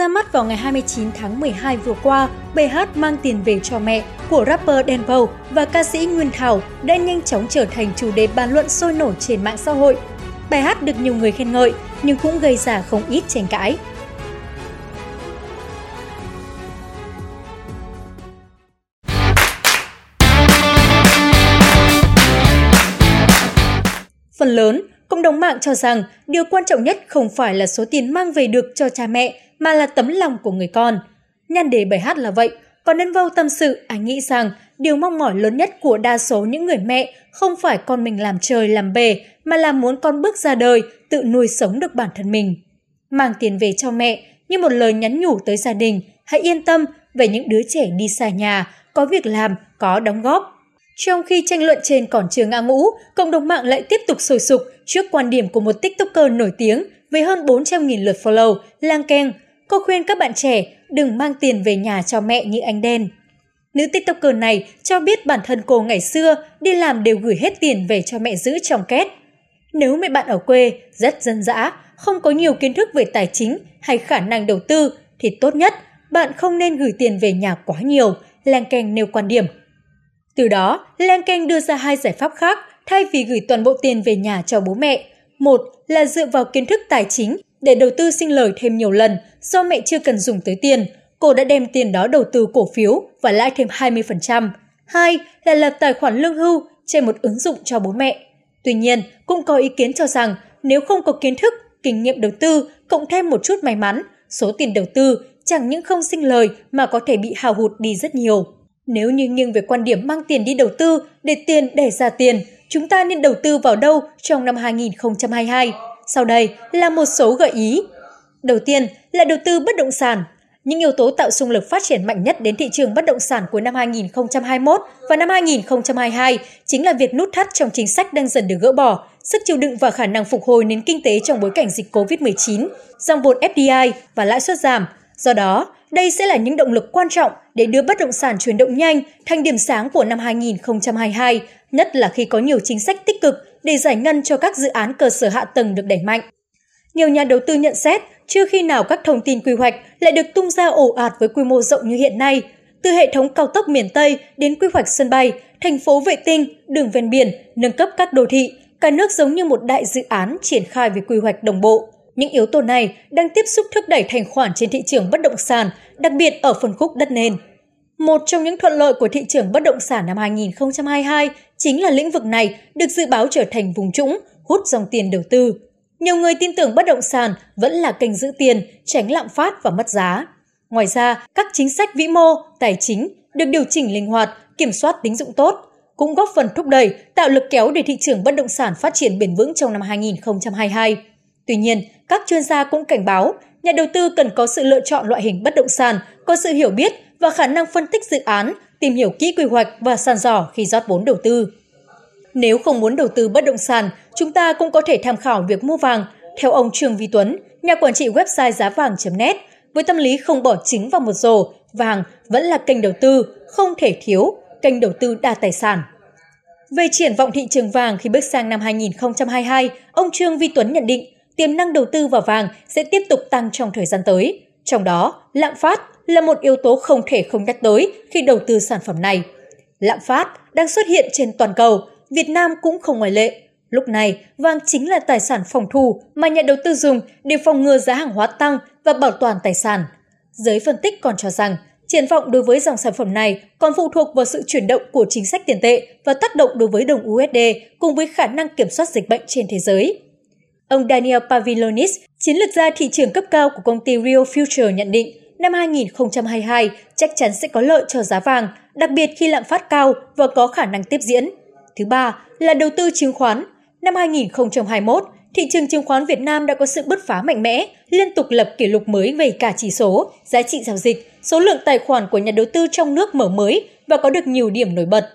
Ra mắt vào ngày 29 tháng 12 vừa qua, bài hát Mang tiền về cho mẹ của rapper Đen Vâu và ca sĩ Nguyên Thảo đã nhanh chóng trở thành chủ đề bàn luận sôi nổi trên mạng xã hội. Bài hát được nhiều người khen ngợi nhưng cũng gây ra không ít tranh cãi. Phần lớn, cộng đồng mạng cho rằng điều quan trọng nhất không phải là số tiền mang về được cho cha mẹ mà là tấm lòng của người con. Nhan đề bài hát là vậy, còn nên vô tâm sự, anh nghĩ rằng điều mong mỏi lớn nhất của đa số những người mẹ không phải con mình làm trời làm bề, mà là muốn con bước ra đời, tự nuôi sống được bản thân mình. Mang tiền về cho mẹ như một lời nhắn nhủ tới gia đình, hãy yên tâm về những đứa trẻ đi xa nhà, có việc làm, có đóng góp. Trong khi tranh luận trên còn chưa ngã ngũ, cộng đồng mạng lại tiếp tục sôi sục trước quan điểm của một tiktoker nổi tiếng với hơn 400.000 lượt follow, Lang Keng, Cô khuyên các bạn trẻ đừng mang tiền về nhà cho mẹ như anh đen. Nữ tiktoker này cho biết bản thân cô ngày xưa đi làm đều gửi hết tiền về cho mẹ giữ trong két. Nếu mẹ bạn ở quê, rất dân dã, không có nhiều kiến thức về tài chính hay khả năng đầu tư thì tốt nhất bạn không nên gửi tiền về nhà quá nhiều, Lang Keng nêu quan điểm. Từ đó, Lan Keng đưa ra hai giải pháp khác thay vì gửi toàn bộ tiền về nhà cho bố mẹ. Một là dựa vào kiến thức tài chính để đầu tư sinh lời thêm nhiều lần do mẹ chưa cần dùng tới tiền, cô đã đem tiền đó đầu tư cổ phiếu và lãi thêm 20%. Hai là lập tài khoản lương hưu trên một ứng dụng cho bố mẹ. Tuy nhiên, cũng có ý kiến cho rằng nếu không có kiến thức, kinh nghiệm đầu tư, cộng thêm một chút may mắn, số tiền đầu tư chẳng những không sinh lời mà có thể bị hao hụt đi rất nhiều. Nếu như nghiêng về quan điểm mang tiền đi đầu tư để tiền để ra tiền, chúng ta nên đầu tư vào đâu trong năm 2022? Sau đây là một số gợi ý. Đầu tiên là đầu tư bất động sản. Những yếu tố tạo xung lực phát triển mạnh nhất đến thị trường bất động sản của năm 2021 và năm 2022 chính là việc nút thắt trong chính sách đang dần được gỡ bỏ, sức chịu đựng và khả năng phục hồi nền kinh tế trong bối cảnh dịch COVID-19, dòng vốn FDI và lãi suất giảm. Do đó, đây sẽ là những động lực quan trọng để đưa bất động sản chuyển động nhanh thành điểm sáng của năm 2022, nhất là khi có nhiều chính sách tích cực để giải ngân cho các dự án cơ sở hạ tầng được đẩy mạnh. Nhiều nhà đầu tư nhận xét, chưa khi nào các thông tin quy hoạch lại được tung ra ồ ạt với quy mô rộng như hiện nay, từ hệ thống cao tốc miền Tây đến quy hoạch sân bay, thành phố vệ tinh, đường ven biển, nâng cấp các đô thị, cả nước giống như một đại dự án triển khai về quy hoạch đồng bộ. Những yếu tố này đang tiếp xúc thúc đẩy thành khoản trên thị trường bất động sản, đặc biệt ở phân khúc đất nền. Một trong những thuận lợi của thị trường bất động sản năm 2022 chính là lĩnh vực này được dự báo trở thành vùng trũng, hút dòng tiền đầu tư. Nhiều người tin tưởng bất động sản vẫn là kênh giữ tiền, tránh lạm phát và mất giá. Ngoài ra, các chính sách vĩ mô, tài chính được điều chỉnh linh hoạt, kiểm soát tín dụng tốt, cũng góp phần thúc đẩy, tạo lực kéo để thị trường bất động sản phát triển bền vững trong năm 2022. Tuy nhiên, các chuyên gia cũng cảnh báo, nhà đầu tư cần có sự lựa chọn loại hình bất động sản, có sự hiểu biết và khả năng phân tích dự án, tìm hiểu kỹ quy hoạch và sàn dò khi rót vốn đầu tư. Nếu không muốn đầu tư bất động sản, chúng ta cũng có thể tham khảo việc mua vàng. Theo ông Trương Vi Tuấn, nhà quản trị website giá vàng.net, với tâm lý không bỏ trứng vào một rổ, vàng vẫn là kênh đầu tư, không thể thiếu, kênh đầu tư đa tài sản. Về triển vọng thị trường vàng khi bước sang năm 2022, ông Trương Vi Tuấn nhận định tiềm năng đầu tư vào vàng sẽ tiếp tục tăng trong thời gian tới. Trong đó, lạm phát là một yếu tố không thể không nhắc tới khi đầu tư sản phẩm này. Lạm phát đang xuất hiện trên toàn cầu, Việt Nam cũng không ngoại lệ. Lúc này, vàng chính là tài sản phòng thủ mà nhà đầu tư dùng để phòng ngừa giá hàng hóa tăng và bảo toàn tài sản. Giới phân tích còn cho rằng, triển vọng đối với dòng sản phẩm này còn phụ thuộc vào sự chuyển động của chính sách tiền tệ và tác động đối với đồng USD cùng với khả năng kiểm soát dịch bệnh trên thế giới. Ông Daniel Pavilonis, chiến lược gia thị trường cấp cao của công ty Rio Future nhận định, năm 2022 chắc chắn sẽ có lợi cho giá vàng, đặc biệt khi lạm phát cao và có khả năng tiếp diễn. Thứ ba là đầu tư chứng khoán. Năm 2021, thị trường chứng khoán Việt Nam đã có sự bứt phá mạnh mẽ, liên tục lập kỷ lục mới về cả chỉ số, giá trị giao dịch, số lượng tài khoản của nhà đầu tư trong nước mở mới và có được nhiều điểm nổi bật.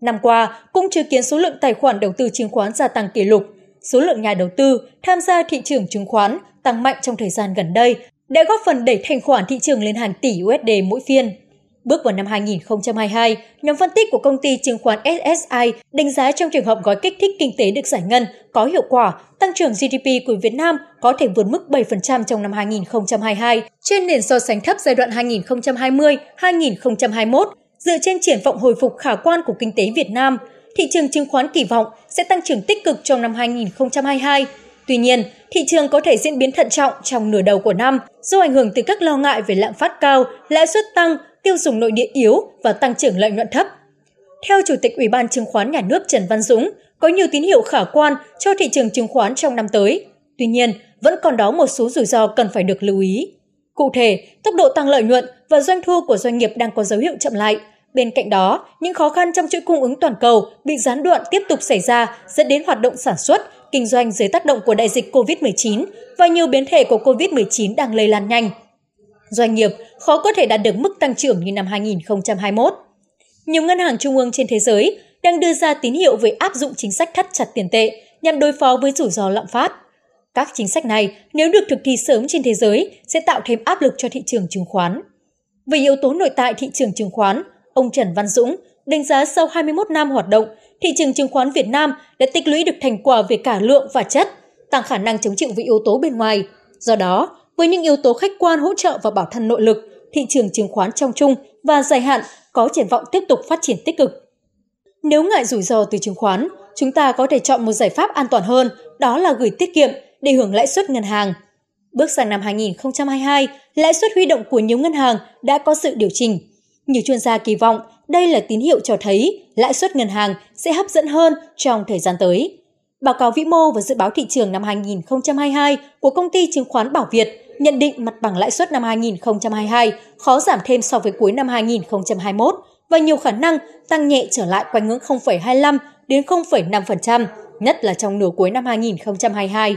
Năm qua, cũng chứng kiến số lượng tài khoản đầu tư chứng khoán gia tăng kỷ lục. Số lượng nhà đầu tư tham gia thị trường chứng khoán tăng mạnh trong thời gian gần đây đã góp phần đẩy thanh khoản thị trường lên hàng tỷ USD mỗi phiên. Bước vào năm 2022, nhóm phân tích của công ty chứng khoán SSI đánh giá trong trường hợp gói kích thích kinh tế được giải ngân có hiệu quả, tăng trưởng GDP của Việt Nam có thể vượt mức 7% trong năm 2022 trên nền so sánh thấp giai đoạn 2020-2021. Dựa trên triển vọng hồi phục khả quan của kinh tế Việt Nam, thị trường chứng khoán kỳ vọng sẽ tăng trưởng tích cực trong năm 2022. Tuy nhiên, thị trường có thể diễn biến thận trọng trong nửa đầu của năm do ảnh hưởng từ các lo ngại về lạm phát cao, lãi suất tăng, tiêu dùng nội địa yếu và tăng trưởng lợi nhuận thấp. Theo Chủ tịch Ủy ban Chứng khoán Nhà nước Trần Văn Dũng, có nhiều tín hiệu khả quan cho thị trường chứng khoán trong năm tới. Tuy nhiên, vẫn còn đó một số rủi ro cần phải được lưu ý. Cụ thể, tốc độ tăng lợi nhuận và doanh thu của doanh nghiệp đang có dấu hiệu chậm lại. Bên cạnh đó, những khó khăn trong chuỗi cung ứng toàn cầu bị gián đoạn tiếp tục xảy ra dẫn đến hoạt động sản xuất, kinh doanh dưới tác động của đại dịch COVID-19 và nhiều biến thể của COVID-19 đang lây lan nhanh. Doanh nghiệp khó có thể đạt được mức tăng trưởng như năm 2021. Nhiều ngân hàng trung ương trên thế giới đang đưa ra tín hiệu về áp dụng chính sách thắt chặt tiền tệ nhằm đối phó với rủi ro lạm phát. Các chính sách này nếu được thực thi sớm trên thế giới sẽ tạo thêm áp lực cho thị trường chứng khoán. Về yếu tố nội tại thị trường chứng khoán, ông Trần Văn Dũng đánh giá sau 21 năm hoạt động, thị trường chứng khoán Việt Nam đã tích lũy được thành quả về cả lượng và chất, tăng khả năng chống chịu với yếu tố bên ngoài. Do đó, với những yếu tố khách quan hỗ trợ và bảo thân nội lực, thị trường chứng khoán trong chung và dài hạn có triển vọng tiếp tục phát triển tích cực. Nếu ngại rủi ro từ chứng khoán, chúng ta có thể chọn một giải pháp an toàn hơn, đó là gửi tiết kiệm để hưởng lãi suất ngân hàng. Bước sang năm 2022, lãi suất huy động của nhiều ngân hàng đã có sự điều chỉnh. Nhiều chuyên gia kỳ vọng đây là tín hiệu cho thấy lãi suất ngân hàng sẽ hấp dẫn hơn trong thời gian tới. Báo cáo vĩ mô và dự báo thị trường năm 2022 của công ty chứng khoán Bảo Việt nhận định mặt bằng lãi suất năm 2022 khó giảm thêm so với cuối năm 2021 và nhiều khả năng tăng nhẹ trở lại quanh ngưỡng 0,25 đến 0,5%, nhất là trong nửa cuối năm 2022.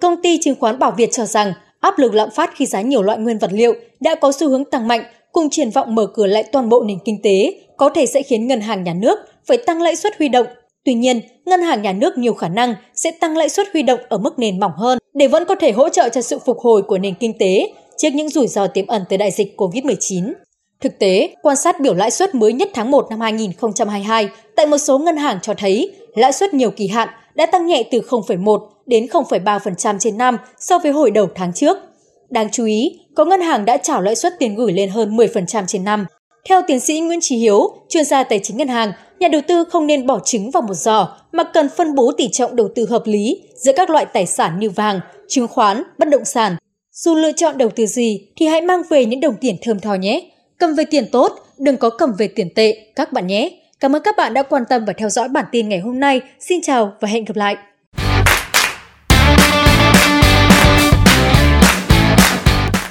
Công ty chứng khoán Bảo Việt cho rằng áp lực lạm phát khi giá nhiều loại nguyên vật liệu đã có xu hướng tăng mạnh cùng triển vọng mở cửa lại toàn bộ nền kinh tế có thể sẽ khiến ngân hàng nhà nước phải tăng lãi suất huy động. Tuy nhiên, ngân hàng nhà nước nhiều khả năng sẽ tăng lãi suất huy động ở mức nền mỏng hơn để vẫn có thể hỗ trợ cho sự phục hồi của nền kinh tế trước những rủi ro tiềm ẩn từ đại dịch COVID-19. Thực tế, quan sát biểu lãi suất mới nhất tháng 1 năm 2022 tại một số ngân hàng cho thấy lãi suất nhiều kỳ hạn đã tăng nhẹ từ 0,1 đến 0,3% trên năm so với hồi đầu tháng trước. Đáng chú ý, có ngân hàng đã trả lãi suất tiền gửi lên hơn 10% trên năm. Theo tiến sĩ Nguyễn Trí Hiếu, chuyên gia tài chính ngân hàng, nhà đầu tư không nên bỏ trứng vào một giỏ mà cần phân bố tỷ trọng đầu tư hợp lý giữa các loại tài sản như vàng, chứng khoán, bất động sản. Dù lựa chọn đầu tư gì thì hãy mang về những đồng tiền thơm tho nhé. Cầm về tiền tốt, đừng có cầm về tiền tệ các bạn nhé. Cảm ơn các bạn đã quan tâm và theo dõi bản tin ngày hôm nay. Xin chào và hẹn gặp lại!